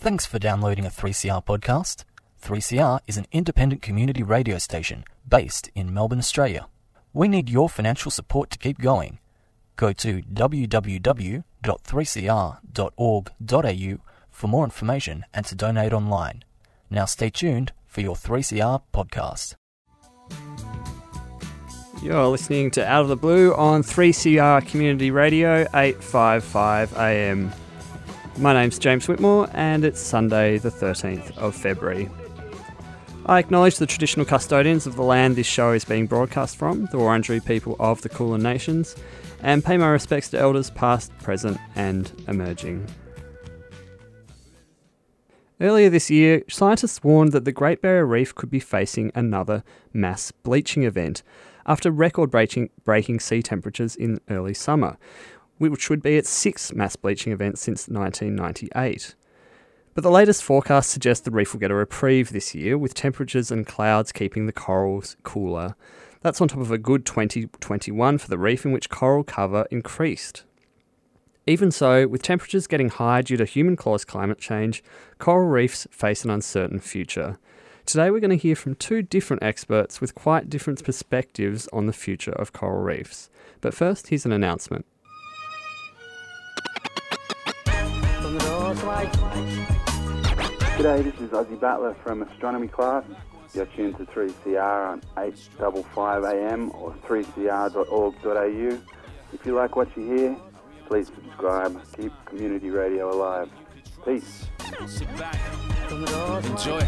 Thanks for downloading a 3CR podcast. 3CR is an independent community radio station based in Melbourne, Australia. We need your financial support to keep going. Go to www.3cr.org.au for more information and to donate online. Now stay tuned for your 3CR podcast. You're listening to Out of the Blue on 3CR Community Radio 855 AM. My name's James Whitmore and it's Sunday, the 13th of February. I acknowledge the traditional custodians of the land this show is being broadcast from, the Wurundjeri people of the Kulin Nations, and pay my respects to elders past, present, and emerging. Earlier this year, scientists warned that the Great Barrier Reef could be facing another mass bleaching event after record breaking sea temperatures in early summer, which would be its sixth mass bleaching event since 1998. But the latest forecasts suggest the reef will get a reprieve this year, with temperatures and clouds keeping the corals cooler. That's on top of a good 2021 for the reef, in which coral cover increased. Even so, with temperatures getting high due to human caused climate change, coral reefs face an uncertain future. Today, we're going to hear from two different experts with quite different perspectives on the future of coral reefs. But first, here's an announcement. G'day, this is Ozi Batla from Astronomy Class. You're tuned to 3CR on 855 AM or 3cr.org.au. If you like what you hear, please subscribe. Keep community radio alive. Peace. Enjoy.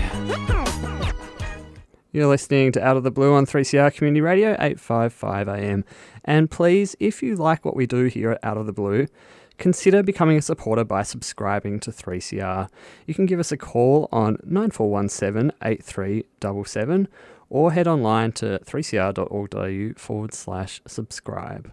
You're listening to Out of the Blue on 3CR Community Radio, 855 AM. And please, if you like what we do here at Out of the Blue, consider becoming a supporter by subscribing to 3CR. You can give us a call on 9417 8377 or head online to 3cr.org.au forward slash subscribe.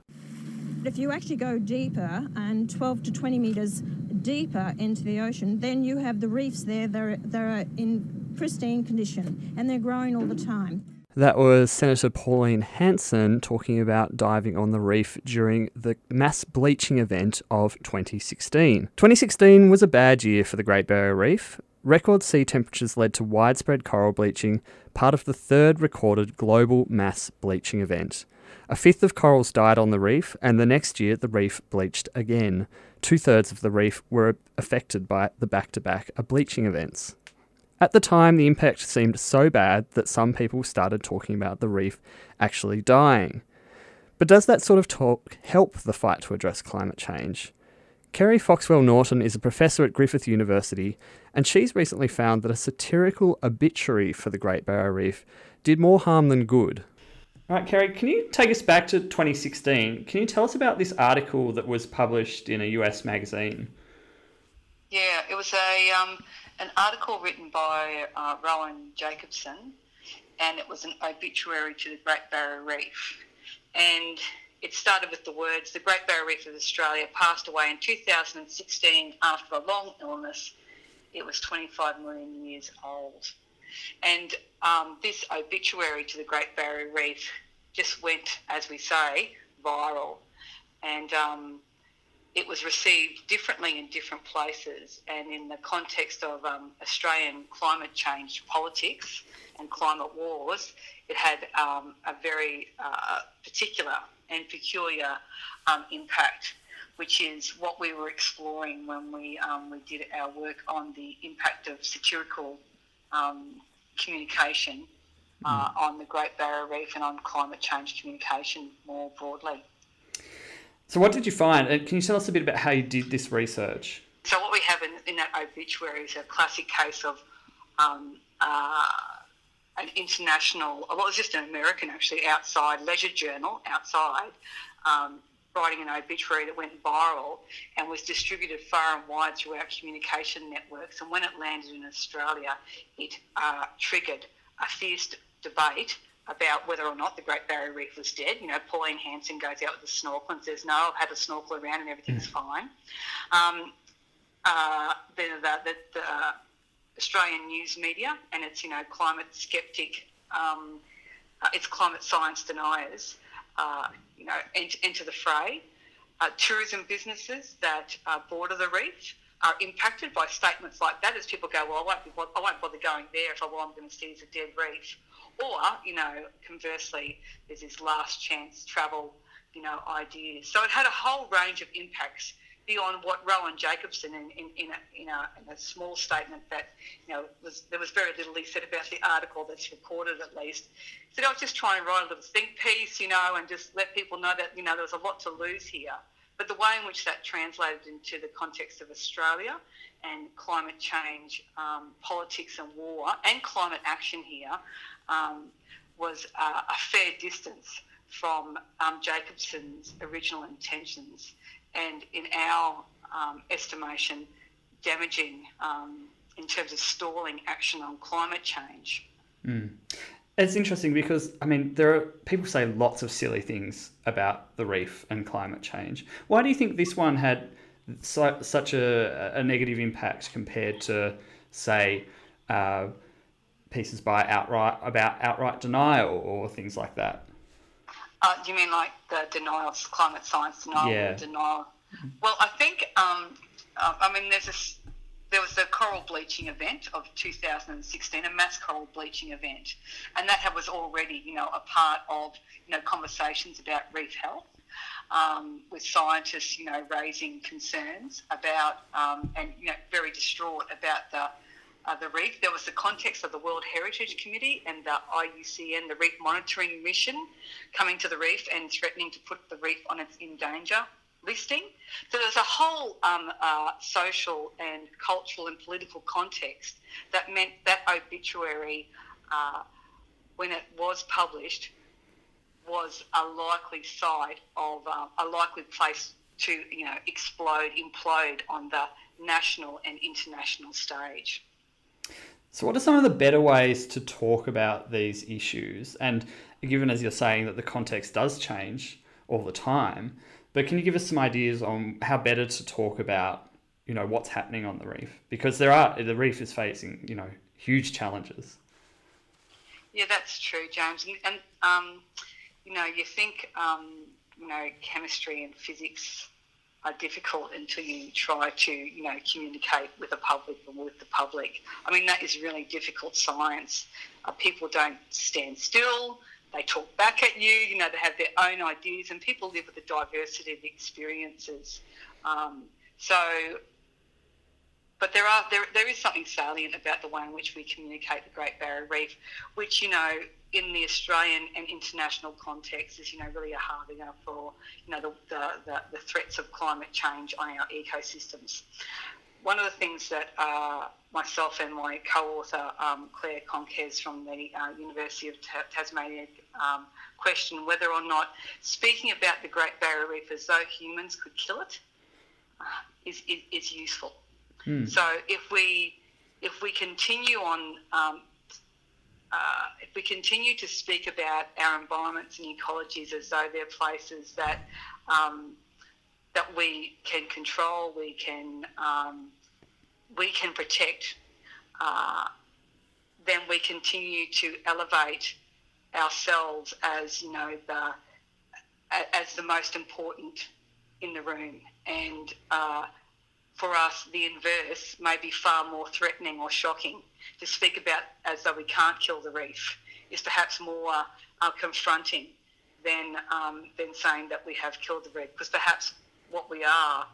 If you actually go deeper and 12 to 20 metres deeper into the ocean, then you have the reefs there that are, that are in pristine condition and they're growing all the time. That was Senator Pauline Hanson talking about diving on the reef during the mass bleaching event of 2016. 2016 was a bad year for the Great Barrier Reef. Record sea temperatures led to widespread coral bleaching, part of the third recorded global mass bleaching event. A fifth of corals died on the reef, and the next year the reef bleached again. Two thirds of the reef were affected by the back to back bleaching events. At the time, the impact seemed so bad that some people started talking about the reef actually dying. But does that sort of talk help the fight to address climate change? Kerrie Foxwell Norton is a professor at Griffith University, and she's recently found that a satirical obituary for the Great Barrier Reef did more harm than good. All right, Kerrie, can you take us back to 2016? Can you tell us about this article that was published in a US magazine? Yeah, it was a um, an article written by uh, Rowan Jacobsen, and it was an obituary to the Great Barrier Reef. And it started with the words The Great Barrier Reef of Australia passed away in 2016 after a long illness. It was 25 million years old. And um, this obituary to the Great Barrier Reef just went, as we say, viral. And um, it was received differently in different places and in the context of um, Australian climate change politics and climate wars, it had um, a very uh, particular and peculiar um, impact, which is what we were exploring when we, um, we did our work on the impact of satirical um, communication uh, mm. on the Great Barrier Reef and on climate change communication more broadly. So, what did you find? And can you tell us a bit about how you did this research? So, what we have in, in that obituary is a classic case of um, uh, an international, well, it was just an American actually, outside leisure journal outside. Um, writing an obituary that went viral and was distributed far and wide through our communication networks. And when it landed in Australia, it uh, triggered a fierce debate about whether or not the Great Barrier Reef was dead. You know, Pauline Hanson goes out with a snorkel and says, "No, I've had a snorkel around and everything's mm. fine." Um, uh, the, the, the, Australian news media and its you know climate skeptic, um, uh, its climate science deniers, uh, you know, enter, enter the fray. Uh, tourism businesses that border the reef are impacted by statements like that as people go, well, I won't, be, I won't bother going there if all I'm going to see is a dead reef. Or, you know, conversely, there's this last chance travel, you know, ideas. So it had a whole range of impacts beyond what Rowan Jacobsen, in, in, in, a, in, a, in a small statement that, you know, was there was very little he said about the article that's recorded at least. Said, I was just trying to write a little think piece, you know, and just let people know that, you know, there was a lot to lose here. But the way in which that translated into the context of Australia and climate change, um, politics and war, and climate action here um, was uh, a fair distance from um, Jacobsen's original intentions, and in our um, estimation, damaging um, in terms of stalling action on climate change. Mm. It's interesting because I mean there are people say lots of silly things about the reef and climate change. Why do you think this one had so, such a, a negative impact compared to say uh, pieces by outright about outright denial or things like that? Uh, do you mean like the denial, of climate science denial, yeah. denial? Well, I think um, uh, I mean there's a there was a coral bleaching event of 2016, a mass coral bleaching event, and that was already, you know, a part of, you know, conversations about reef health. Um, with scientists, you know, raising concerns about um, and you know very distraught about the uh, the reef. There was the context of the World Heritage Committee and the IUCN, the reef monitoring mission, coming to the reef and threatening to put the reef on its in danger listing. So there's a whole um, uh, social and cultural and political context that meant that obituary, uh, when it was published, was a likely site of uh, a likely place to you know explode, implode on the national and international stage. So, what are some of the better ways to talk about these issues? And given as you're saying that the context does change all the time, but can you give us some ideas on how better to talk about, you know, what's happening on the reef? Because there are the reef is facing, you know, huge challenges. Yeah, that's true, James. And, and um, you know, you think, um, you know, chemistry and physics are difficult until you try to, you know, communicate with the public and with the public. I mean, that is really difficult science. Uh, people don't stand still they talk back at you. You know, they have their own ideas, and people live with a diversity of experiences. Um, so, but there are there, there is something salient about the way in which we communicate the Great Barrier Reef, which you know in the Australian and international context is you know really a harbinger for you know the, the, the, threats of climate change on our ecosystems. One of the things that uh, myself and my co-author um, Claire Konkes from the uh, University of Tasmania um, question whether or not speaking about the Great Barrier Reef as though humans could kill it uh, is, is, is, useful. Mm. So if we if we continue on um, uh, if we continue to speak about our environments and ecologies as though they're places that um, that we can control, we can um, we can protect, uh, then we continue to elevate ourselves as you know the as the most important in the room, and uh, for us, the inverse may be far more threatening or shocking. To speak about as though we can't kill the reef is perhaps more uh, confronting than um, than saying that we have killed the reef, because perhaps what we are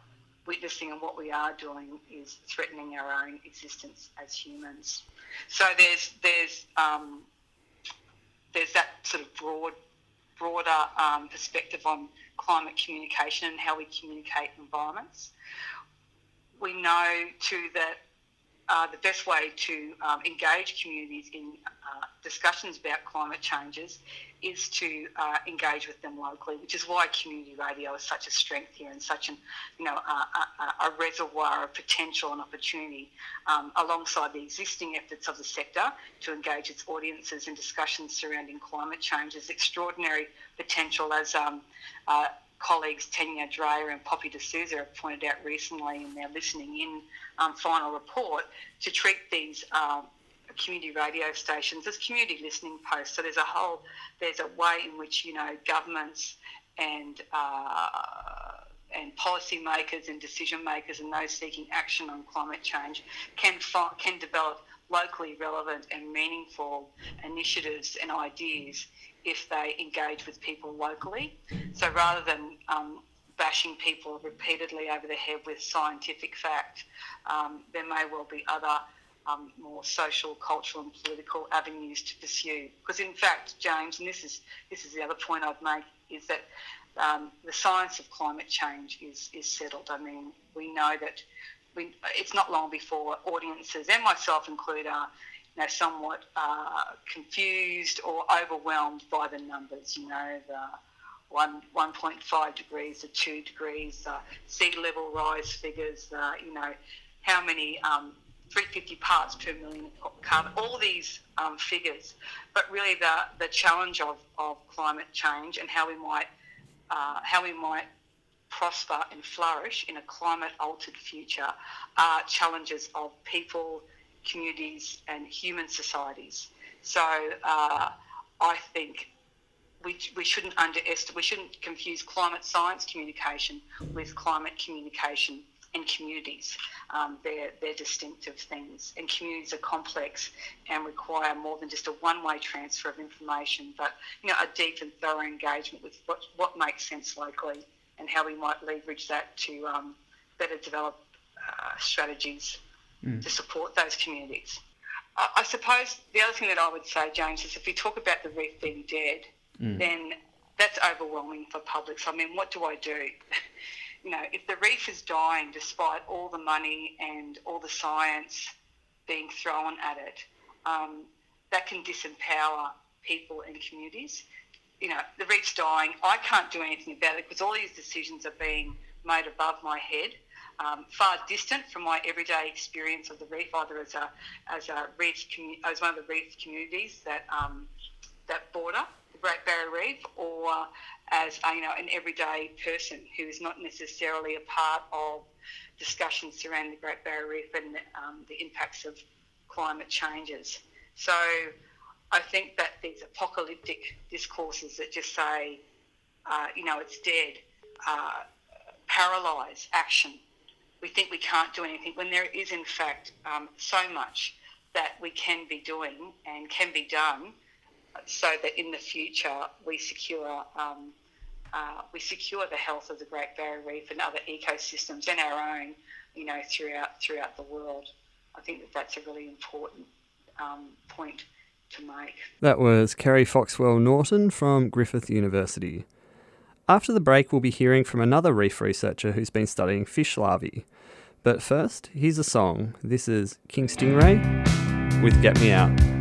witnessing and what we are doing is threatening our own existence as humans. So there's there's um, there's that sort of broad broader um, perspective on climate communication and how we communicate environments. We know too that uh, the best way to um, engage communities in uh, discussions about climate changes is to uh, engage with them locally, which is why community radio is such a strength here and such an, you know, a, a, a reservoir of potential and opportunity um, alongside the existing efforts of the sector to engage its audiences in discussions surrounding climate change. Extraordinary potential as um, uh, colleagues Tanja Dreher and Poppy de Souza have pointed out recently in their listening in um, final report to treat these um, community radio stations as community listening posts. So there's a whole, there's a way in which you know governments and uh, and policymakers and decision makers and those seeking action on climate change can fi- can develop locally relevant and meaningful initiatives and ideas if they engage with people locally. So rather than um, bashing people repeatedly over the head with scientific fact, um, there may well be other um, more social, cultural, and political avenues to pursue. Because in fact, James, and this is this is the other point I'd make, is that um, the science of climate change is is settled. I mean, we know that we, it's not long before audiences and myself included are you know, somewhat uh, confused or overwhelmed by the numbers. You know, the one 1.5 degrees the two degrees, uh, sea level rise figures. Uh, you know, how many um, 350 parts per million carbon, all these um, figures. But really, the, the challenge of, of climate change and how we might uh, how we might prosper and flourish in a climate altered future are challenges of people, communities, and human societies. So uh, I think we, we shouldn't underestimate, we shouldn't confuse climate science communication with climate communication and communities. Um, they're, they're distinctive things, and communities are complex and require more than just a one-way transfer of information, but you know a deep and thorough engagement with what, what makes sense locally and how we might leverage that to um, better develop uh, strategies mm. to support those communities. I, I, suppose the other thing that I would say, James, is if we talk about the reef being dead, mm. then that's overwhelming for publics. I mean, what do I do? you know, if the reef is dying despite all the money and all the science being thrown at it, um, that can disempower people and communities you know, the reef's dying. I can't do anything about it because all these decisions are being made above my head, um, far distant from my everyday experience of the reef, either as a as a reef as one of the reef communities that um, that border the Great Barrier Reef, or as a, you know an everyday person who is not necessarily a part of discussions surrounding the Great Barrier Reef and um, the impacts of climate changes. So I think that these apocalyptic discourses that just say, uh, you know, it's dead, uh, paralyse action. We think we can't do anything when there is, in fact, um, so much that we can be doing and can be done so that in the future we secure um, uh, we secure the health of the Great Barrier Reef and other ecosystems and our own, you know, throughout throughout the world. I think that that's a really important um, point to make. That was Kerrie Foxwell Norton from Griffith University. After the break, we'll be hearing from another reef researcher who's been studying fish larvae. But first, here's a song. This is King Stingray with Get Me Out.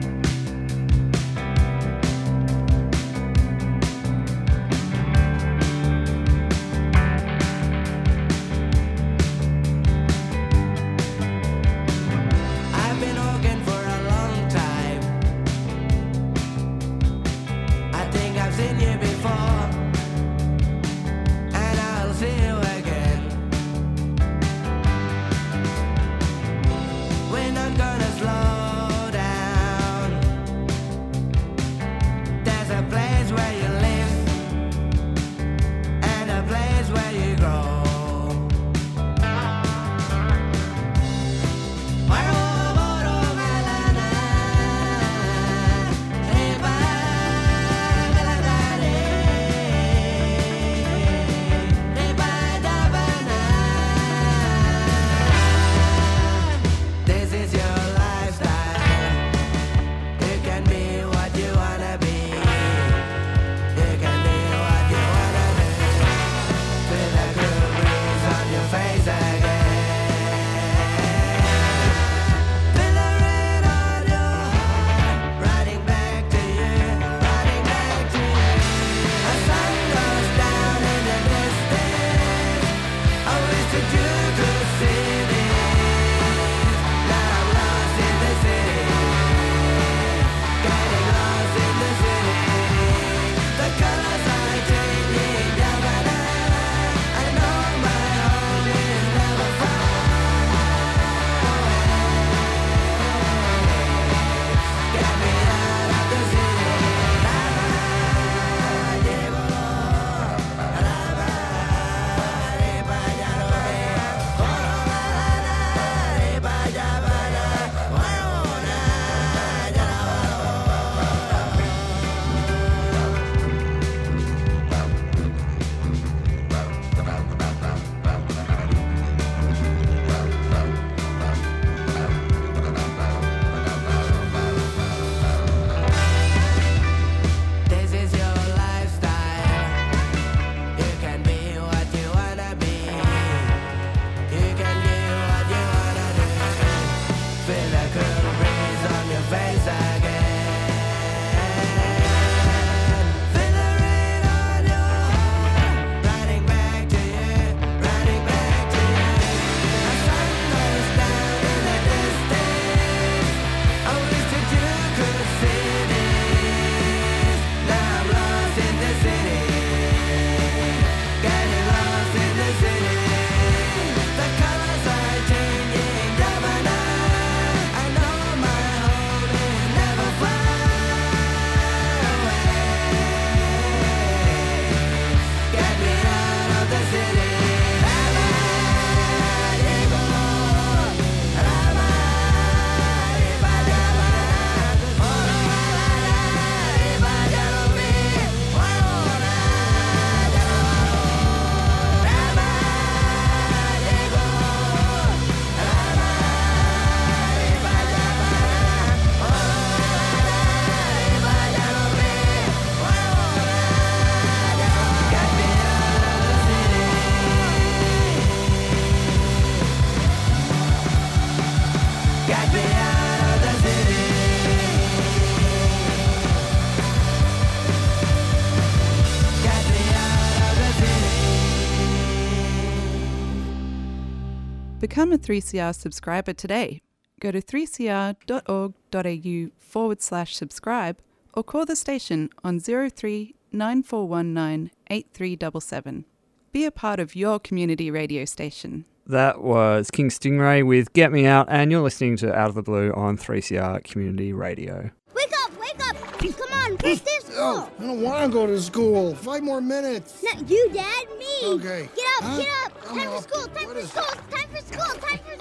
Become a 3CR subscriber today. Go to 3cr.org.au forward slash subscribe or call the station on 03 9419 8377. Be a part of your community radio station. That was King Stingray with Get Me Out, and you're listening to Out of the Blue on 3CR Community Radio. Wake up, wake up! Come on, what's this for? Oh, I don't want to go to school. Five more minutes. Not you, Dad, me. Okay. Get up, Huh? get up. I'm time up. for school, time for school, time for school, time for school.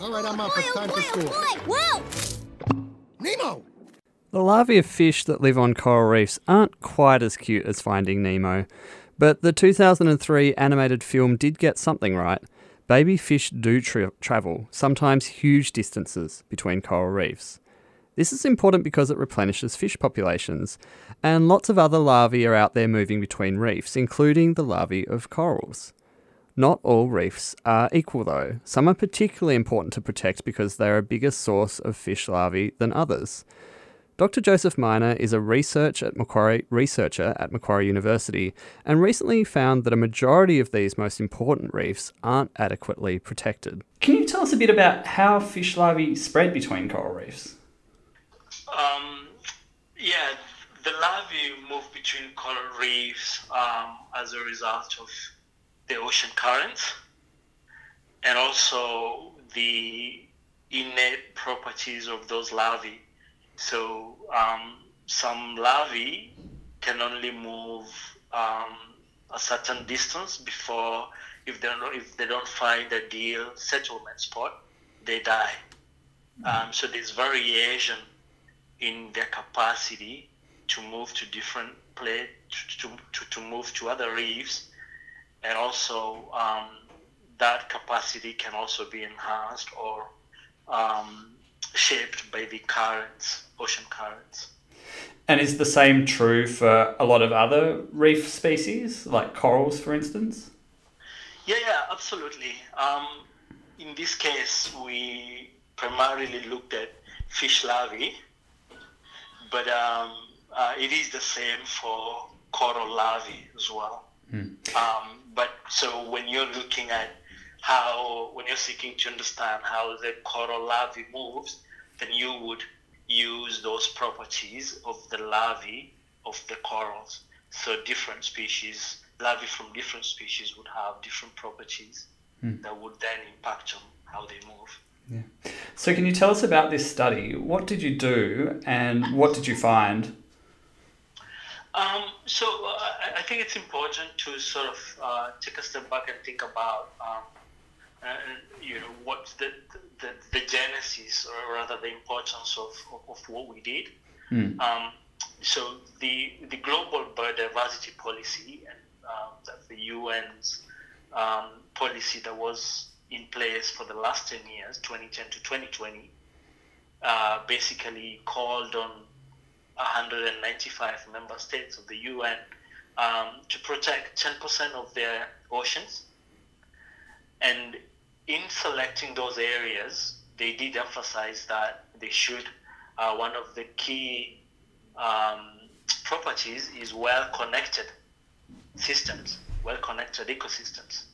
All right, I'm up. Boy, It's oh time boy, for school. Oh boy. Whoa! Nemo! The larvae of fish that live on coral reefs aren't quite as cute as Finding Nemo, but the 2003 animated film did get something right. Baby fish do tra- travel, sometimes huge distances, between coral reefs. This is important because it replenishes fish populations, and lots of other larvae are out there moving between reefs, including the larvae of corals. Not all reefs are equal though. Some are particularly important to protect because they are a bigger source of fish larvae than others. Dr. Joseph Maina is a research at Macquarie, researcher at Macquarie University and recently found that a majority of these most important reefs aren't adequately protected. Can you tell us a bit about how fish larvae spread between coral reefs? Um, yeah, the larvae move between coral reefs um, as a result of the ocean currents and also the innate properties of those larvae. So um, some larvae can only move um, a certain distance before, if they don't, if they don't find a deal settlement spot, they die. Um, so there's variation in their capacity to move to different play to, to, to move to other reefs and also um, that capacity can also be enhanced or um, shaped by the currents ocean currents And is the same true for a lot of other reef species, like corals, for instance? Yeah, yeah, absolutely. Um, in this case, we primarily looked at fish larvae, but um, uh, it is the same for coral larvae as well. Um, but so when you're looking at how, when you're seeking to understand how the coral larvae moves, then you would use those properties of the larvae of the corals. So different species, larvae from different species would have different properties that would then impact on how they move. Yeah. So, can you tell us about this study? What did you do and what did you find? Um, so uh, I- I think it's important to sort of uh, take a step back and think about, um, uh, you know, what's the, the the genesis or rather the importance of, of, of what we did. Um, so the the global biodiversity policy and uh, that's the UN's um, policy that was in place for the last 10 years, 2010 to 2020, uh, basically called on 195 member states of the UN um, to protect 10% of their oceans. And in selecting those areas, they did emphasize that they should. Uh, one of the key um, properties is well connected systems, well connected ecosystems.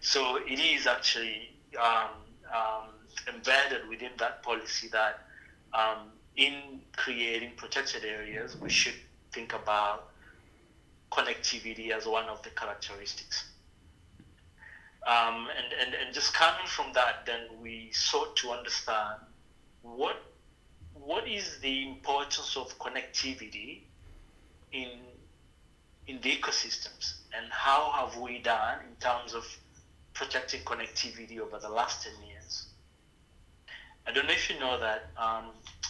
So it is actually um, um, embedded within that policy that um, in creating protected areas, we should think about connectivity as one of the characteristics. Um, and, and, and just coming from that, then we sought to understand what what is the importance of connectivity in in the ecosystems and how have we done in terms of protecting connectivity over the last 10 years. I don't know if you know that um,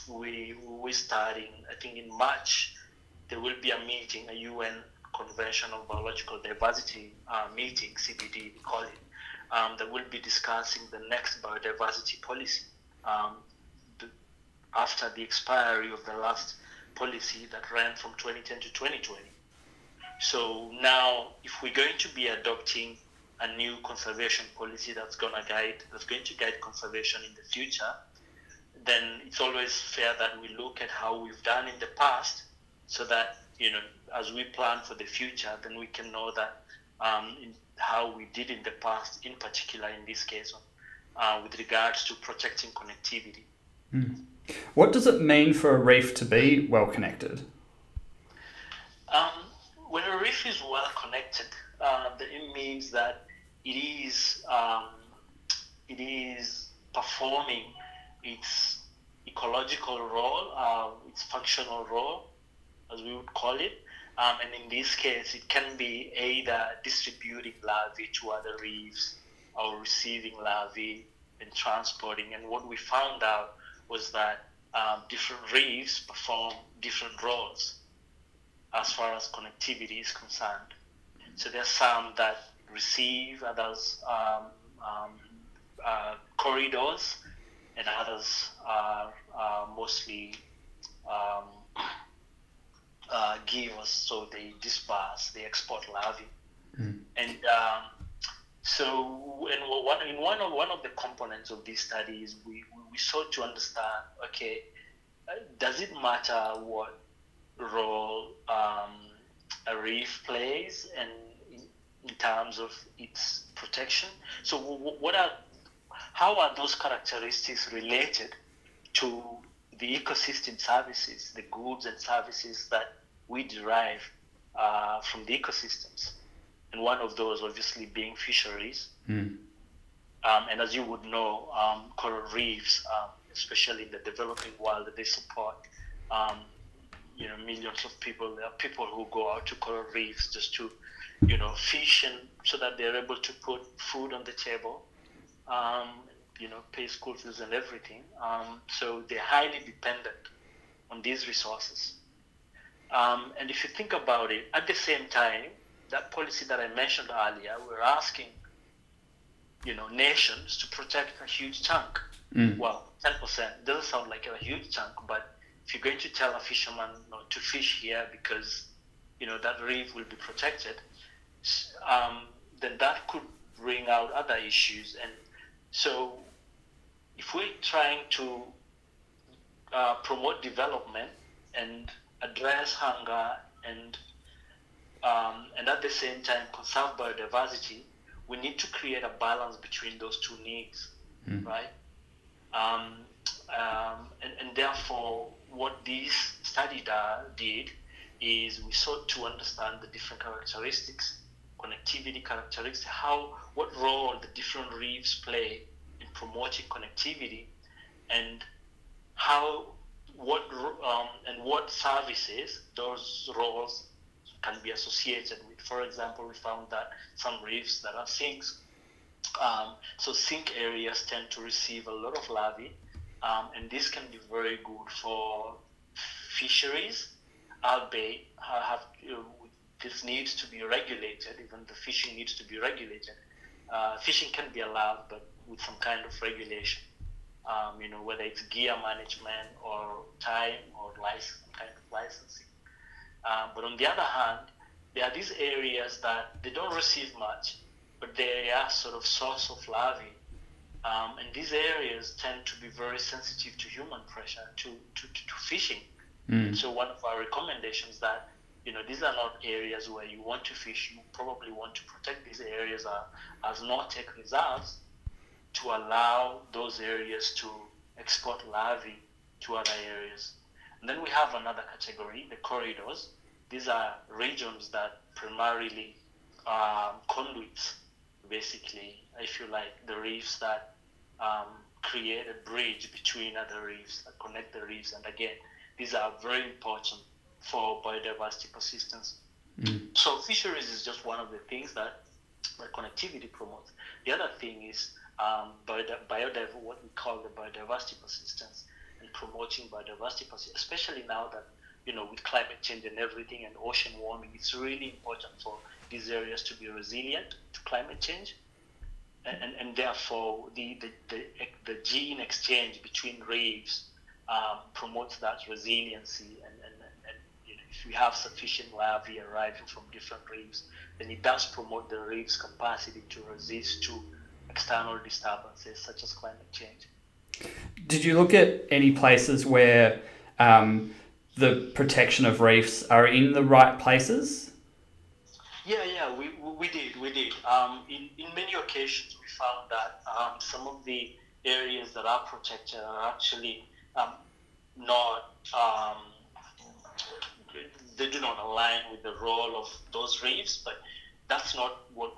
we we're starting, I think in March, there will be a meeting, a UN Convention on Biological Diversity uh, meeting, CBD we call it, um, that will be discussing the next biodiversity policy um, the, after the expiry of the last policy that ran from 2010 to 2020. So now, if we're going to be adopting a new conservation policy that's to guide that's going to guide conservation in the future, then it's always fair that we look at how we've done in the past, so that you know, as we plan for the future, then we can know that um, how we did in the past, in particular in this case, uh, with regards to protecting connectivity. Mm. What does it mean for a reef to be well connected? Um, when a reef is well connected, uh, it means that it is um, it is performing its ecological role, uh, its functional role, as we would call it. Um, and in this case, it can be either distributing larvae to other reefs or receiving larvae and transporting. And what we found out was that um, different reefs perform different roles as far as connectivity is concerned. So there's some that receive, others um, um, uh, corridors, and others are, are mostly um, uh, give us, so they disperse, they export larvae. Mm. And um, so, and one, in one of, one of the components of this study is we, we sought to understand, okay, uh, does it matter what role um, a reef plays and in, in, terms of its protection? So what are, how are those characteristics related to the ecosystem services, the goods and services that we derive uh, from the ecosystems. And one of those, obviously, being fisheries. Mm. Um, and as you would know, um, coral reefs, um, especially in the developing world, they support um, you know millions of people. There are people who go out to coral reefs just to you know fish and so that they're able to put food on the table. Um, you know, pay school fees and everything. Um, so they're highly dependent on these resources. Um, and if you think about it, at the same time, that policy that I mentioned earlier, we're asking, you know, nations to protect a huge chunk. Mm. Well, 10% doesn't sound like a huge chunk, but if you're going to tell a fisherman not to fish here because, you know, that reef will be protected, um, then that could bring out other issues. And so if we're trying to uh, promote development and address hunger and um, and at the same time conserve biodiversity, we need to create a balance between those two needs, mm. right? Um, um, and, and, therefore, what this study da- did is we sought to understand the different characteristics, connectivity characteristics, how what role the different reefs play in promoting connectivity, and how what um, and what services those roles can be associated with. For example, we found that some reefs that are sinks, um, so sink areas tend to receive a lot of larvae, um, and this can be very good for fisheries, albeit have, this needs to be regulated. Even the fishing needs to be regulated. Uh, fishing can be allowed, but with some kind of regulation um, you know, whether it's gear management or time or license, kind of licensing. Um, but on the other hand, there are these areas that they don't receive much, but they are sort of source of larvae Um, and these areas tend to be very sensitive to human pressure, to, to, to, to fishing. Mm. So one of our recommendations that you know these are not areas where you want to fish. You probably want to protect these areas are, as no-take reserves to allow those areas to export larvae to other areas. And then we have another category, the corridors. These are regions that primarily um, conduits, basically, if you like, the reefs that um, create a bridge between other reefs that connect the reefs. And again, these are very important for biodiversity persistence. Mm. So fisheries is just one of the things that, that connectivity promotes. The other thing is um, biodiv- biodiv- what we call the biodiversity persistence and promoting biodiversity persistence, especially now that you know with climate change and everything and ocean warming, it's really important for these areas to be resilient to climate change. And, and, and therefore, the, the, the, the gene exchange between reefs um, promotes that resiliency. And, and, and you know, if we have sufficient larvae arriving from different reefs, then it does promote the reef's capacity to resist to external disturbances such as climate change. Did you look at any places where um, the protection of reefs are in the right places? Yeah, yeah, we, we did, we did. Um, in, in many occasions, we found that um, some of the areas that are protected are actually um, not, um, they do not align with the role of those reefs, but that's not what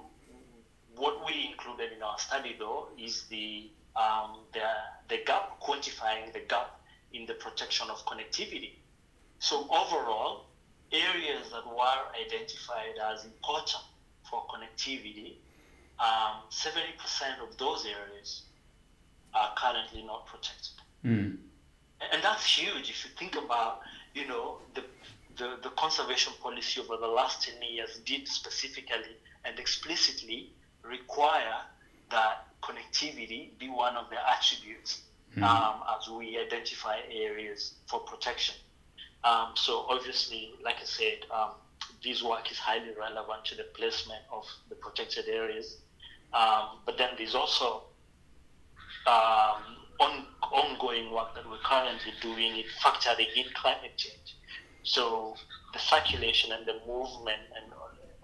what we included in our study though is the um, the, the gap quantifying the gap in the protection of connectivity. So overall, areas that were identified as important for connectivity, um, 70% of those areas are currently not protected. Mm. And that's huge if you think about, you know, the, the, the conservation policy over the last 10 years did specifically and explicitly require that connectivity be one of the attributes Mm. um, as we identify areas for protection. Um, so obviously, like I said, um, this work is highly relevant to the placement of the protected areas. Um, but then there's also um, on, ongoing work that we're currently doing in factoring in climate change. So the circulation and the movement and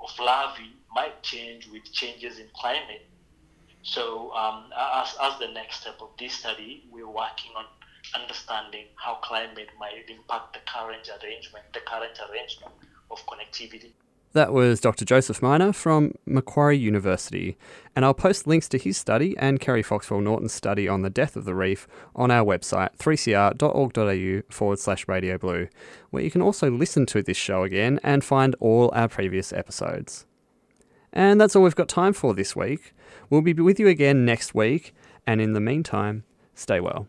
of larvae might change with changes in climate. So um, as, as the next step of this study, we're working on understanding how climate might impact the current arrangement, the current arrangement of connectivity. That was Dr. Joseph Maina from Macquarie University, and I'll post links to his study and Kerrie Foxwell Norton's study on the death of the reef on our website 3cr.org.au forward slash radio blue, where you can also listen to this show again and find all our previous episodes. And that's all we've got time for this week. We'll be with you again next week, and in the meantime, stay well.